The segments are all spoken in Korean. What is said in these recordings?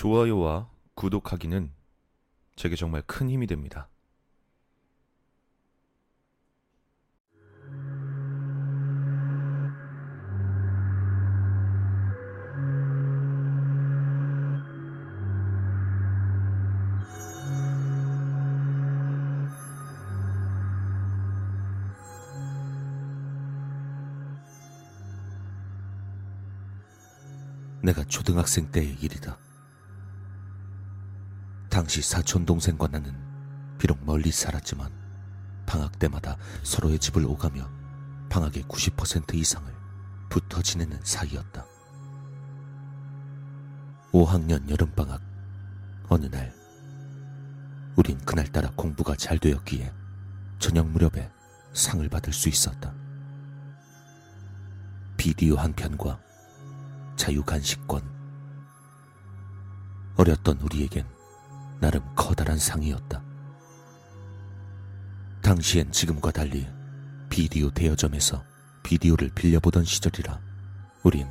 좋아요와 구독하기는 제게 정말 큰 힘이 됩니다. 내가 초등학생 때의 일이다. 당시 사촌 동생과 나는 비록 멀리 살았지만 방학 때마다 서로의 집을 오가며 방학의 90% 이상을 붙어 지내는 사이였다. 5학년 여름방학 어느 날 우린 그날따라 공부가 잘 되었기에 저녁 무렵에 상을 받을 수 있었다. 비디오 한 편과 자유간식권. 어렸던 우리에겐 나름 커다란 상이었다. 당시엔 지금과 달리 비디오 대여점에서 비디오를 빌려보던 시절이라 우린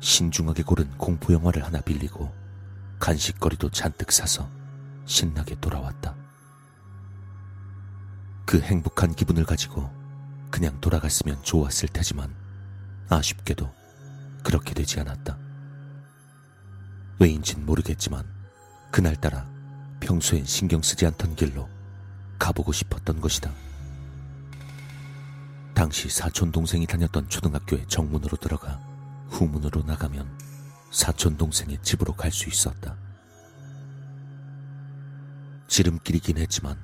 신중하게 고른 공포 영화를 하나 빌리고 간식거리도 잔뜩 사서 신나게 돌아왔다. 그 행복한 기분을 가지고 그냥 돌아갔으면 좋았을 테지만 아쉽게도 그렇게 되지 않았다. 왜인진 모르겠지만 그날따라 평소엔 신경 쓰지 않던 길로 가보고 싶었던 것이다. 당시 사촌 동생이 다녔던 초등학교의 정문으로 들어가 후문으로 나가면 사촌 동생의 집으로 갈 수 있었다. 지름길이긴 했지만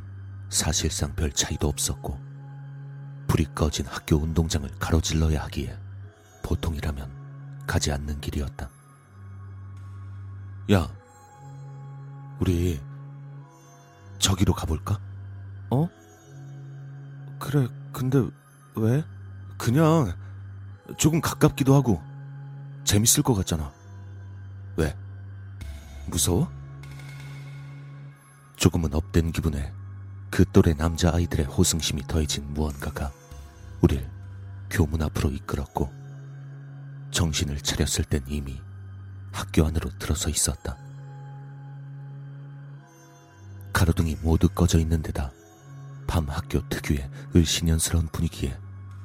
사실상 별 차이도 없었고 불이 꺼진 학교 운동장을 가로질러야 하기에 보통이라면 가지 않는 길이었다. 야, 우리 저기로 가볼까? 어? 그래, 근데 왜? 그냥 조금 가깝기도 하고 재밌을 것 같잖아. 왜? 무서워? 조금은 업된 기분에 그 또래 남자 아이들의 호승심이 더해진 무언가가 우릴 교문 앞으로 이끌었고 정신을 차렸을 땐 이미 학교 안으로 들어서 있었다. 가로등이 모두 꺼져 있는 데다 밤 학교 특유의 을신연스러운 분위기에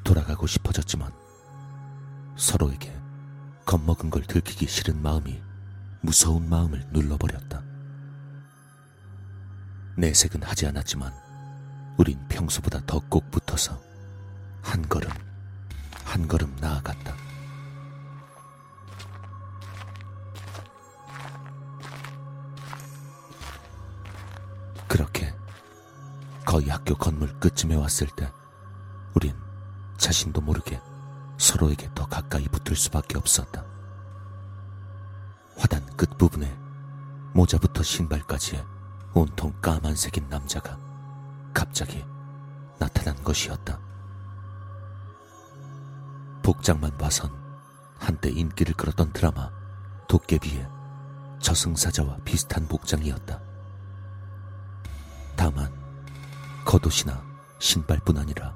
돌아가고 싶어졌지만 서로에게 겁먹은 걸 들키기 싫은 마음이 무서운 마음을 눌러버렸다. 내색은 하지 않았지만 우린 평소보다 더 꼭 붙어서 한 걸음 한 걸음 나아갔다. 거의 학교 건물 끝쯤에 왔을 때 우린 자신도 모르게 서로에게 더 가까이 붙을 수밖에 없었다. 화단 끝부분에 모자부터 신발까지의 온통 까만색인 남자가 갑자기 나타난 것이었다. 복장만 봐선 한때 인기를 끌었던 드라마 도깨비의 저승사자와 비슷한 복장이었다. 다만 겉옷이나 신발뿐 아니라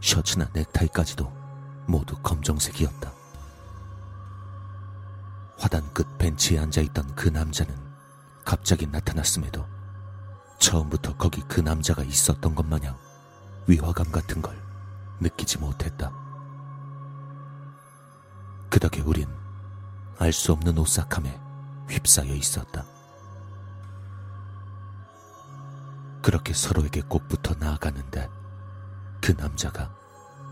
셔츠나 넥타이까지도 모두 검정색이었다. 화단 끝 벤치에 앉아있던 그 남자는 갑자기 나타났음에도 처음부터 거기 그 남자가 있었던 것 마냥 위화감 같은 걸 느끼지 못했다. 그 덕에 우린 알 수 없는 오싹함에 휩싸여 있었다. 그렇게 서로에게 꼭 붙어 나아가는데 그 남자가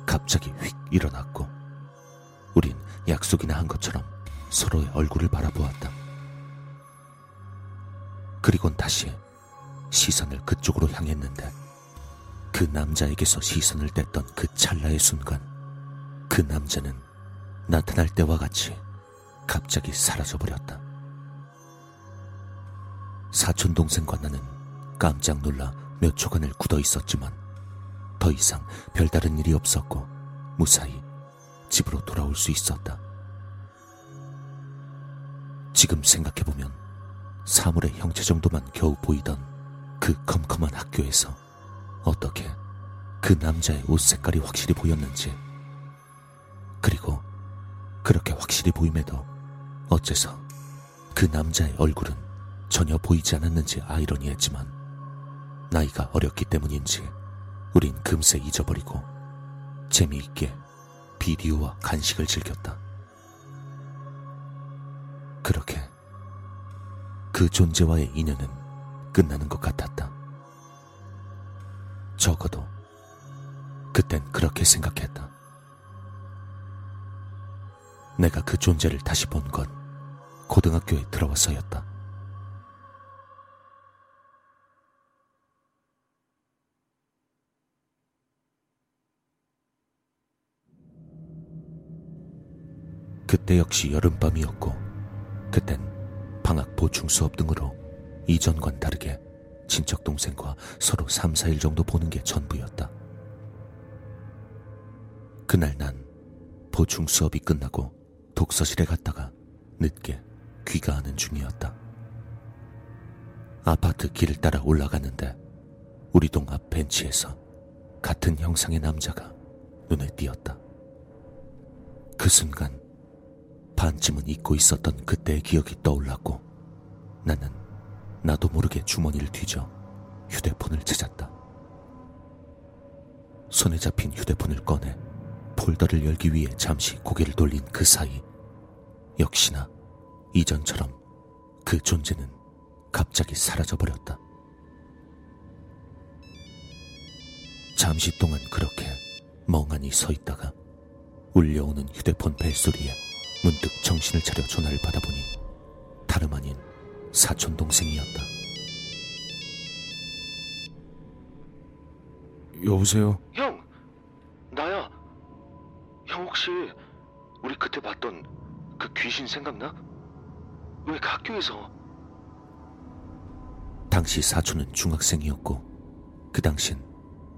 갑자기 휙 일어났고 우린 약속이나 한 것처럼 서로의 얼굴을 바라보았다. 그리곤 다시 시선을 그쪽으로 향했는데 그 남자에게서 시선을 뗐던 그 찰나의 순간 그 남자는 나타날 때와 같이 갑자기 사라져버렸다. 사촌 동생과 나는 깜짝 놀라 몇 초간을 굳어 있었지만 더 이상 별다른 일이 없었고 무사히 집으로 돌아올 수 있었다. 지금 생각해보면 사물의 형체 정도만 겨우 보이던 그 컴컴한 학교에서 어떻게 그 남자의 옷 색깔이 확실히 보였는지 그리고 그렇게 확실히 보임에도 어째서 그 남자의 얼굴은 전혀 보이지 않았는지 아이러니했지만 나이가 어렸기 때문인지 우린 금세 잊어버리고 재미있게 비디오와 간식을 즐겼다. 그렇게 그 존재와의 인연은 끝나는 것 같았다. 적어도 그땐 그렇게 생각했다. 내가 그 존재를 다시 본 건 고등학교에 들어와서였다. 그때 역시 여름밤이었고, 그땐 방학 보충 수업 등으로 이전과는 다르게 친척 동생과 서로 3, 4일 정도 보는 게 전부였다. 그날 난 보충 수업이 끝나고 독서실에 갔다가 늦게 귀가하는 중이었다. 아파트 길을 따라 올라가는데 우리 동 앞 벤치에서 같은 형상의 남자가 눈에 띄었다. 그 순간 반쯤은 잊고 있었던 그때의 기억이 떠올랐고 나는 나도 모르게 주머니를 뒤져 휴대폰을 찾았다. 손에 잡힌 휴대폰을 꺼내 폴더를 열기 위해 잠시 고개를 돌린 그 사이 역시나 이전처럼 그 존재는 갑자기 사라져버렸다. 잠시 동안 그렇게 멍하니 서 있다가 울려오는 휴대폰 벨소리에 문득 정신을 차려 전화를 받아보니 다름 아닌 사촌 동생이었다. 여보세요? 형, 나야. 형 혹시 우리 그때 봤던 그 귀신 생각나? 왜 그 학교에서? 당시 사촌은 중학생이었고 그 당신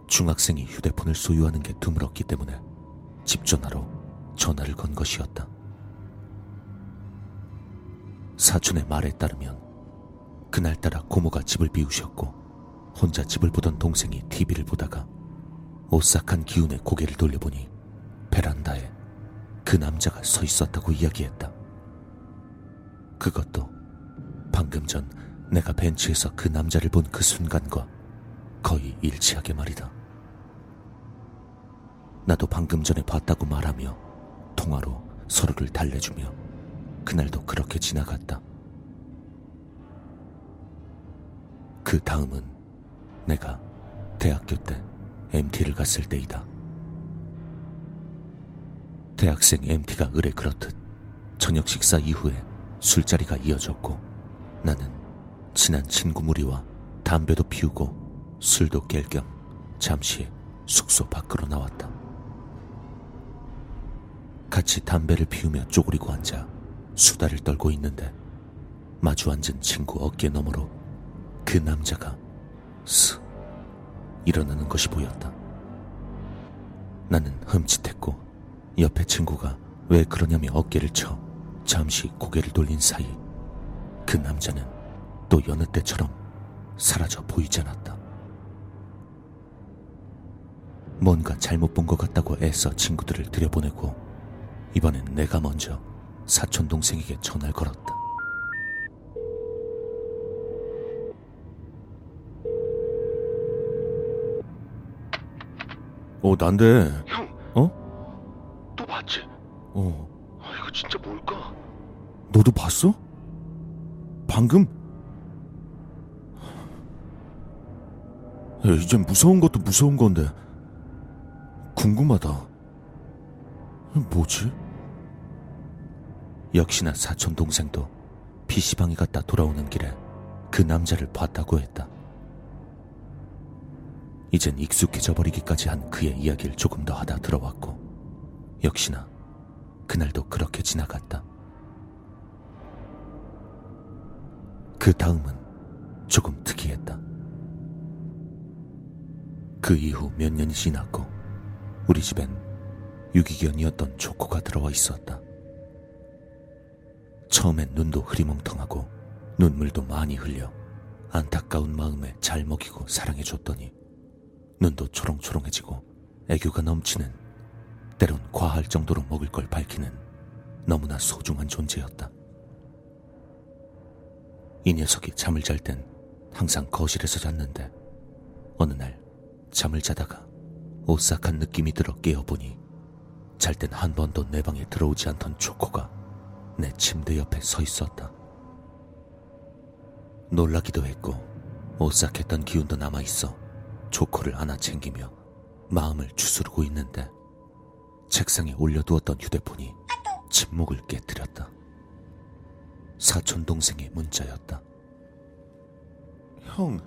중학생이 휴대폰을 소유하는 게 드물었기 때문에 집 전화로 전화를 건 것이었다. 사촌의 말에 따르면 그날따라 고모가 집을 비우셨고 혼자 집을 보던 동생이 TV를 보다가 오싹한 기운에 고개를 돌려보니 베란다에 그 남자가 서 있었다고 이야기했다. 그것도 방금 전 내가 벤치에서 그 남자를 본 그 순간과 거의 일치하게 말이다. 나도 방금 전에 봤다고 말하며 통화로 서로를 달래주며 그날도 그렇게 지나갔다. 그 다음은 내가 대학교 때 MT를 갔을 때이다. 대학생 MT가 의뢰 그렇듯 저녁 식사 이후에 술자리가 이어졌고 나는 친한 친구 무리와 담배도 피우고 술도 깰 겸 잠시 숙소 밖으로 나왔다. 같이 담배를 피우며 쪼그리고 앉아 수다를 떨고 있는데 마주 앉은 친구 어깨 너머로 그 남자가 스 일어나는 것이 보였다. 나는 흠칫했고 옆에 친구가 왜 그러냐며 어깨를 쳐 잠시 고개를 돌린 사이 그 남자는 또 여느 때처럼 사라져 보이지 않았다. 뭔가 잘못 본 것 같다고 애써 친구들을 들여보내고 이번엔 내가 먼저 사촌 동생에게 전화를 걸었다. 어, 난데. 형, 어? 또 봤지? 어. 아, 이거 진짜 뭘까? 너도 봤어? 방금? 야, 이젠 무서운 것도 무서운 건데. 궁금하다. 뭐지? 역시나 사촌 동생도 PC방에 갔다 돌아오는 길에 그 남자를 봤다고 했다. 이젠 익숙해져 버리기까지 한 그의 이야기를 조금 더 하다 들어왔고, 역시나 그날도 그렇게 지나갔다. 그 다음은 조금 특이했다. 그 이후 몇 년이 지났고, 우리 집엔 유기견이었던 조코가 들어와 있었다. 처음엔 눈도 흐리멍텅하고 눈물도 많이 흘려 안타까운 마음에 잘 먹이고 사랑해줬더니 눈도 초롱초롱해지고 애교가 넘치는 때론 과할 정도로 먹을 걸 밝히는 너무나 소중한 존재였다. 이 녀석이 잠을 잘 땐 항상 거실에서 잤는데 어느 날 잠을 자다가 오싹한 느낌이 들어 깨어보니 잘 땐 한 번도 내 방에 들어오지 않던 초코가 내 침대 옆에 서 있었다. 놀라기도 했고 오싹했던 기운도 남아 있어 초코를 하나 챙기며 마음을 추스르고 있는데 책상에 올려두었던 휴대폰이 침묵을 깨뜨렸다. 사촌 동생의 문자였다. 형,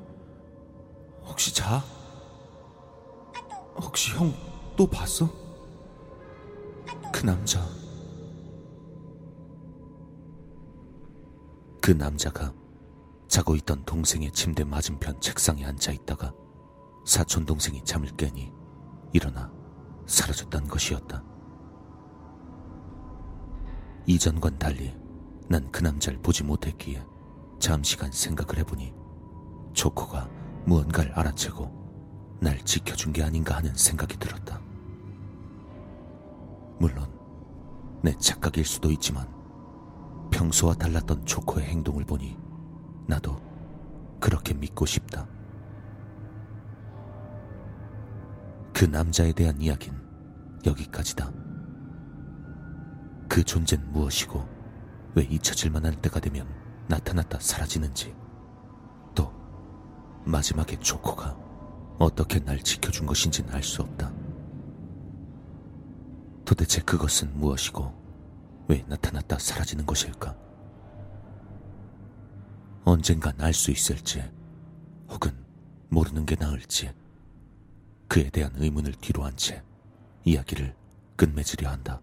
혹시 자? 혹시 형 또 봤어? 그 남자. 그 남자가 자고 있던 동생의 침대 맞은편 책상에 앉아 있다가 사촌 동생이 잠을 깨니 일어나 사라졌던 것이었다. 이전과는 달리 난 그 남자를 보지 못했기에 잠시간 생각을 해보니 초코가 무언가를 알아채고 날 지켜준 게 아닌가 하는 생각이 들었다. 물론 내 착각일 수도 있지만 평소와 달랐던 초코의 행동을 보니 나도 그렇게 믿고 싶다. 그 남자에 대한 이야기는 여기까지다. 그 존재는 무엇이고 왜 잊혀질 만한 때가 되면 나타났다 사라지는지 또 마지막에 초코가 어떻게 날 지켜준 것인지는 알 수 없다. 도대체 그것은 무엇이고 왜 나타났다 사라지는 것일까? 언젠간 알 수 있을지 혹은 모르는 게 나을지 그에 대한 의문을 뒤로 한 채 이야기를 끝맺으려 한다.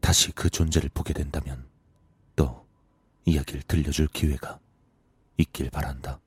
다시 그 존재를 보게 된다면 또 이야기를 들려줄 기회가 있길 바란다.